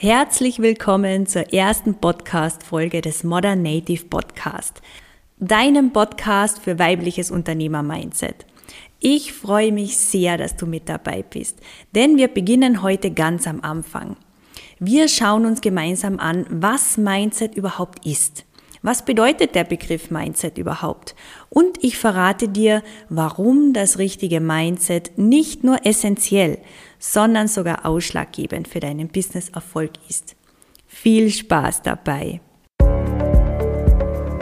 Herzlich willkommen zur ersten Podcast-Folge des Modern Native Podcast, deinem Podcast für weibliches Unternehmer-Mindset. Ich freue mich sehr, dass du mit dabei bist, denn wir beginnen heute ganz am Anfang. Wir schauen uns gemeinsam an, was Mindset überhaupt ist. Was bedeutet der Begriff Mindset überhaupt? Und ich verrate dir, warum das richtige Mindset nicht nur essentiell, sondern sogar ausschlaggebend für deinen Business-Erfolg ist. Viel Spaß dabei!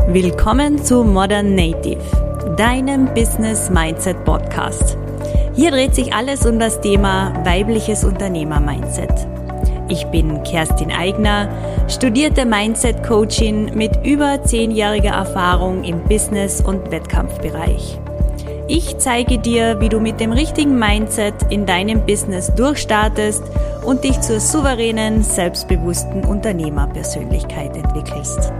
Willkommen zu Modern Native, deinem Business Mindset Podcast. Hier dreht sich alles um das Thema weibliches Unternehmer-Mindset. Ich bin Kerstin Eigner, studierte Mindset-Coachin mit über zehnjähriger Erfahrung im Business- und Wettkampfbereich. Ich zeige dir, wie du mit dem richtigen Mindset in deinem Business durchstartest und dich zur souveränen, selbstbewussten Unternehmerpersönlichkeit entwickelst.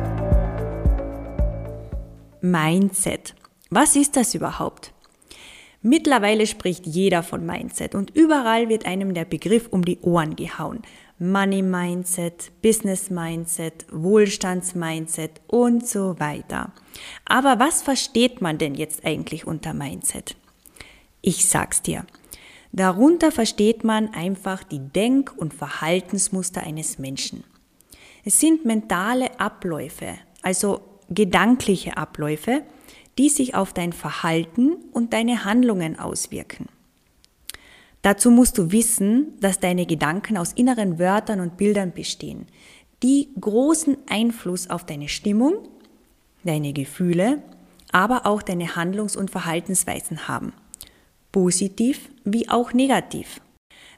Mindset. Was ist das überhaupt? Mittlerweile spricht jeder von Mindset und überall wird einem der Begriff um die Ohren gehauen. Money Mindset, Business Mindset, Wohlstandsmindset und so weiter. Aber was versteht man denn jetzt eigentlich unter Mindset? Ich sag's dir. Darunter versteht man einfach die Denk- und Verhaltensmuster eines Menschen. Es sind mentale Abläufe, also gedankliche Abläufe, die sich auf dein Verhalten und deine Handlungen auswirken. Dazu musst du wissen, dass deine Gedanken aus inneren Wörtern und Bildern bestehen, die großen Einfluss auf deine Stimmung, deine Gefühle, aber auch deine Handlungs- und Verhaltensweisen haben. Positiv wie auch negativ.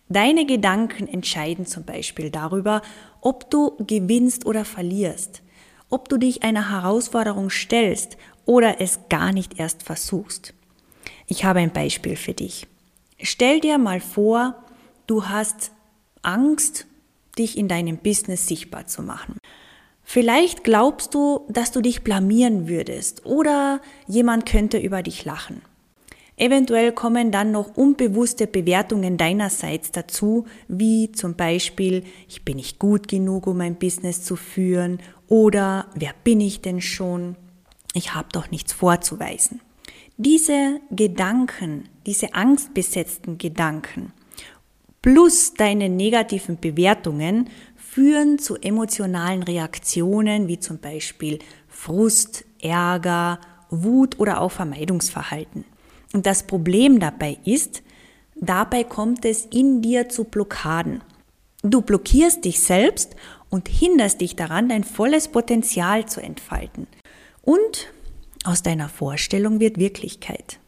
Deine Gedanken entscheiden zum Beispiel darüber, ob du gewinnst oder verlierst, ob du dich einer Herausforderung stellst oder es gar nicht erst versuchst. Ich habe ein Beispiel für dich. Stell dir mal vor, du hast Angst, dich in deinem Business sichtbar zu machen. Vielleicht glaubst du, dass du dich blamieren würdest oder jemand könnte über dich lachen. Eventuell kommen dann noch unbewusste Bewertungen deinerseits dazu, wie zum Beispiel, ich bin nicht gut genug, um ein Business zu führen oder wer bin ich denn schon? Ich habe doch nichts vorzuweisen. Diese Gedanken, diese angstbesetzten Gedanken plus deine negativen Bewertungen führen zu emotionalen Reaktionen wie zum Beispiel Frust, Ärger, Wut oder auch Vermeidungsverhalten. Und das Problem dabei ist, dabei kommt es in dir zu Blockaden. Du blockierst dich selbst und hinderst dich daran, dein volles Potenzial zu entfalten. Und aus deiner Vorstellung wird Wirklichkeit.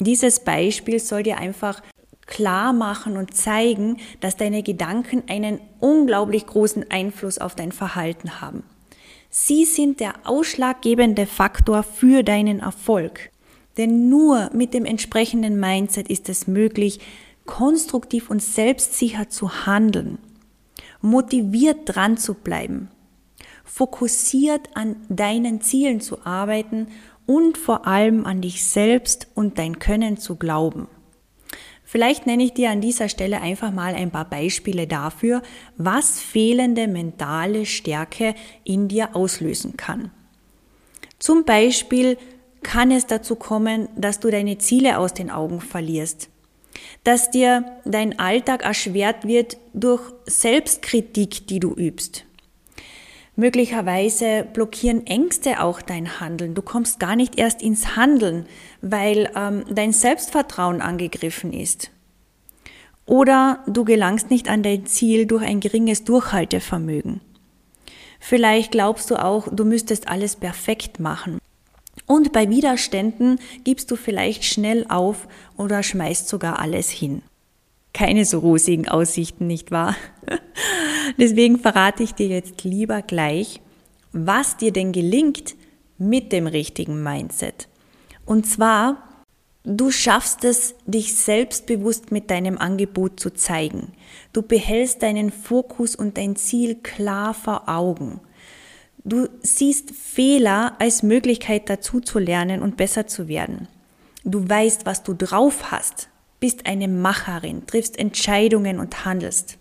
Dieses Beispiel soll dir einfach klar machen und zeigen, dass deine Gedanken einen unglaublich großen Einfluss auf dein Verhalten haben. Sie sind der ausschlaggebende Faktor für deinen Erfolg. Denn nur mit dem entsprechenden Mindset ist es möglich, konstruktiv und selbstsicher zu handeln, motiviert dran zu bleiben, fokussiert an deinen Zielen zu arbeiten und vor allem an dich selbst und dein Können zu glauben. Vielleicht nenne ich dir an dieser Stelle einfach mal ein paar Beispiele dafür, was fehlende mentale Stärke in dir auslösen kann. Zum Beispiel kann es dazu kommen, dass du deine Ziele aus den Augen verlierst, dass dir dein Alltag erschwert wird durch Selbstkritik, die du übst, Möglicherweise blockieren Ängste auch dein Handeln. Du kommst gar nicht erst ins Handeln, weil ähm, dein Selbstvertrauen angegriffen ist. Oder du gelangst nicht an dein Ziel durch ein geringes Durchhaltevermögen. Vielleicht glaubst du auch, du müsstest alles perfekt machen. Und bei Widerständen gibst du vielleicht schnell auf oder schmeißt sogar alles hin keine so rosigen Aussichten, nicht wahr? Deswegen verrate ich dir jetzt lieber gleich, was dir denn gelingt mit dem richtigen Mindset. Und zwar, du schaffst es, dich selbstbewusst mit deinem Angebot zu zeigen. Du behältst deinen Fokus und dein Ziel klar vor Augen. Du siehst Fehler als Möglichkeit dazu zu lernen und besser zu werden. Du weißt, was du drauf hast, bist eine Macherin, triffst Entscheidungen und handelst.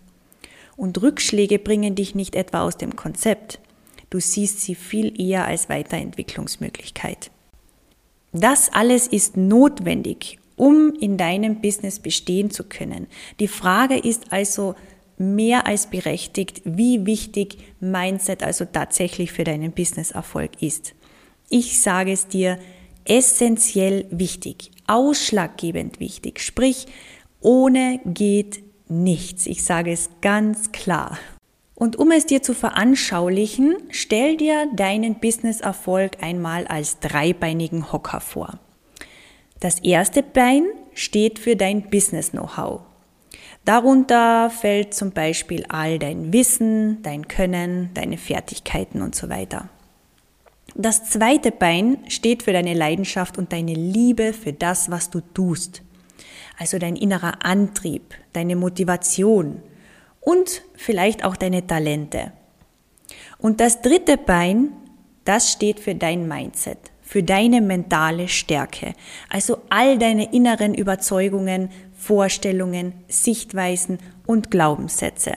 Und Rückschläge bringen dich nicht etwa aus dem Konzept. Du siehst sie viel eher als Weiterentwicklungsmöglichkeit. Das alles ist notwendig, um in deinem Business bestehen zu können. Die Frage ist also mehr als berechtigt, wie wichtig Mindset also tatsächlich für deinen Businesserfolg ist. Ich sage es dir, essentiell wichtig, ausschlaggebend wichtig, sprich, ohne geht nichts. Ich sage es ganz klar. Und um es dir zu veranschaulichen, stell dir deinen Businesserfolg einmal als dreibeinigen Hocker vor. Das erste Bein steht für dein Business-Know-how. Darunter fällt zum Beispiel all dein Wissen, dein Können, deine Fertigkeiten und so weiter. Das zweite Bein steht für deine Leidenschaft und deine Liebe für das, was du tust. Also dein innerer Antrieb, deine Motivation, und vielleicht auch deine Talente. Und das dritte Bein, das steht für dein Mindset, für deine mentale Stärke. Also all deine inneren Überzeugungen, Vorstellungen, Sichtweisen und Glaubenssätze.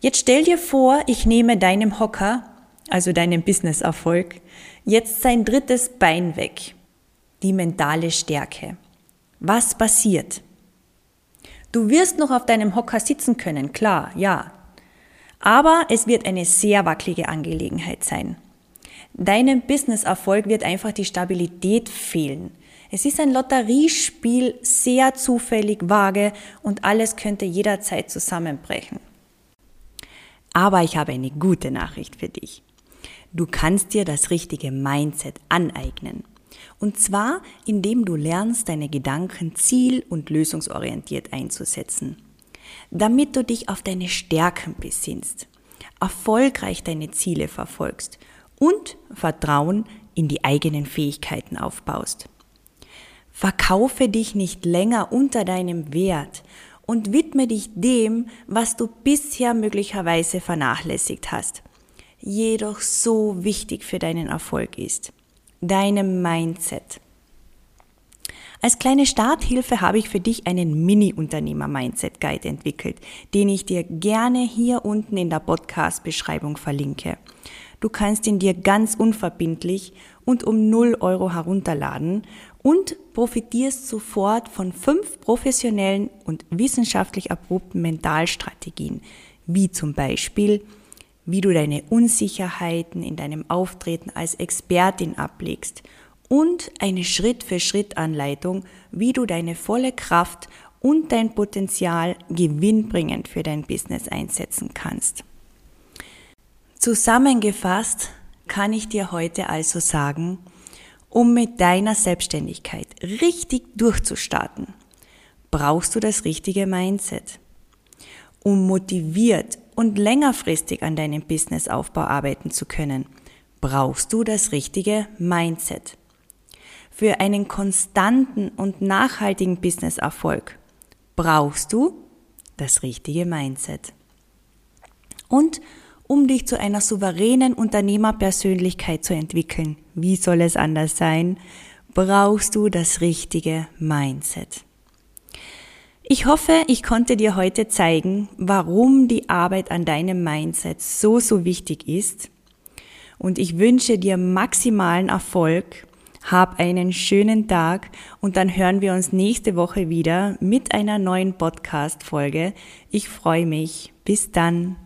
Jetzt stell dir vor, ich nehme deinem Hocker, also deinem Businesserfolg, jetzt sein drittes Bein weg, die mentale Stärke. Was passiert? Du wirst noch auf deinem Hocker sitzen können, klar, ja. Aber es wird eine sehr wackelige Angelegenheit sein. Deinem Businesserfolg wird einfach die Stabilität fehlen. Es ist ein Lotteriespiel, sehr zufällig, vage und alles könnte jederzeit zusammenbrechen. Aber ich habe eine gute Nachricht für dich. Du kannst dir das richtige Mindset aneignen. Und zwar, indem du lernst, deine Gedanken ziel- und lösungsorientiert einzusetzen. Damit du dich auf deine Stärken besinnst, erfolgreich deine Ziele verfolgst und Vertrauen in die eigenen Fähigkeiten aufbaust. Verkaufe dich nicht länger unter deinem Wert und widme dich dem, was du bisher möglicherweise vernachlässigt hast, jedoch so wichtig für deinen Erfolg ist deinem Mindset. Als kleine Starthilfe habe ich für dich einen Mini-Unternehmer-Mindset-Guide entwickelt, den ich dir gerne hier unten in der Podcast-Beschreibung verlinke. Du kannst ihn dir ganz unverbindlich und um 0 Euro herunterladen und profitierst sofort von fünf professionellen und wissenschaftlich erprobten Mentalstrategien, wie zum Beispiel wie du deine Unsicherheiten in deinem Auftreten als Expertin ablegst und eine Schritt-für-Schritt-Anleitung, wie du deine volle Kraft und dein Potenzial gewinnbringend für dein Business einsetzen kannst. Zusammengefasst kann ich dir heute also sagen, um mit deiner Selbstständigkeit richtig durchzustarten, brauchst du das richtige Mindset. Um motiviert und längerfristig an deinem Businessaufbau arbeiten zu können, brauchst du das richtige Mindset. Für einen konstanten und nachhaltigen Businesserfolg brauchst du das richtige Mindset. Und um dich zu einer souveränen Unternehmerpersönlichkeit zu entwickeln, wie soll es anders sein, brauchst du das richtige Mindset. Ich hoffe, ich konnte dir heute zeigen, warum die Arbeit an deinem Mindset so, so wichtig ist. Und ich wünsche dir maximalen Erfolg. Hab einen schönen Tag und dann hören wir uns nächste Woche wieder mit einer neuen Podcast-Folge. Ich freue mich. Bis dann.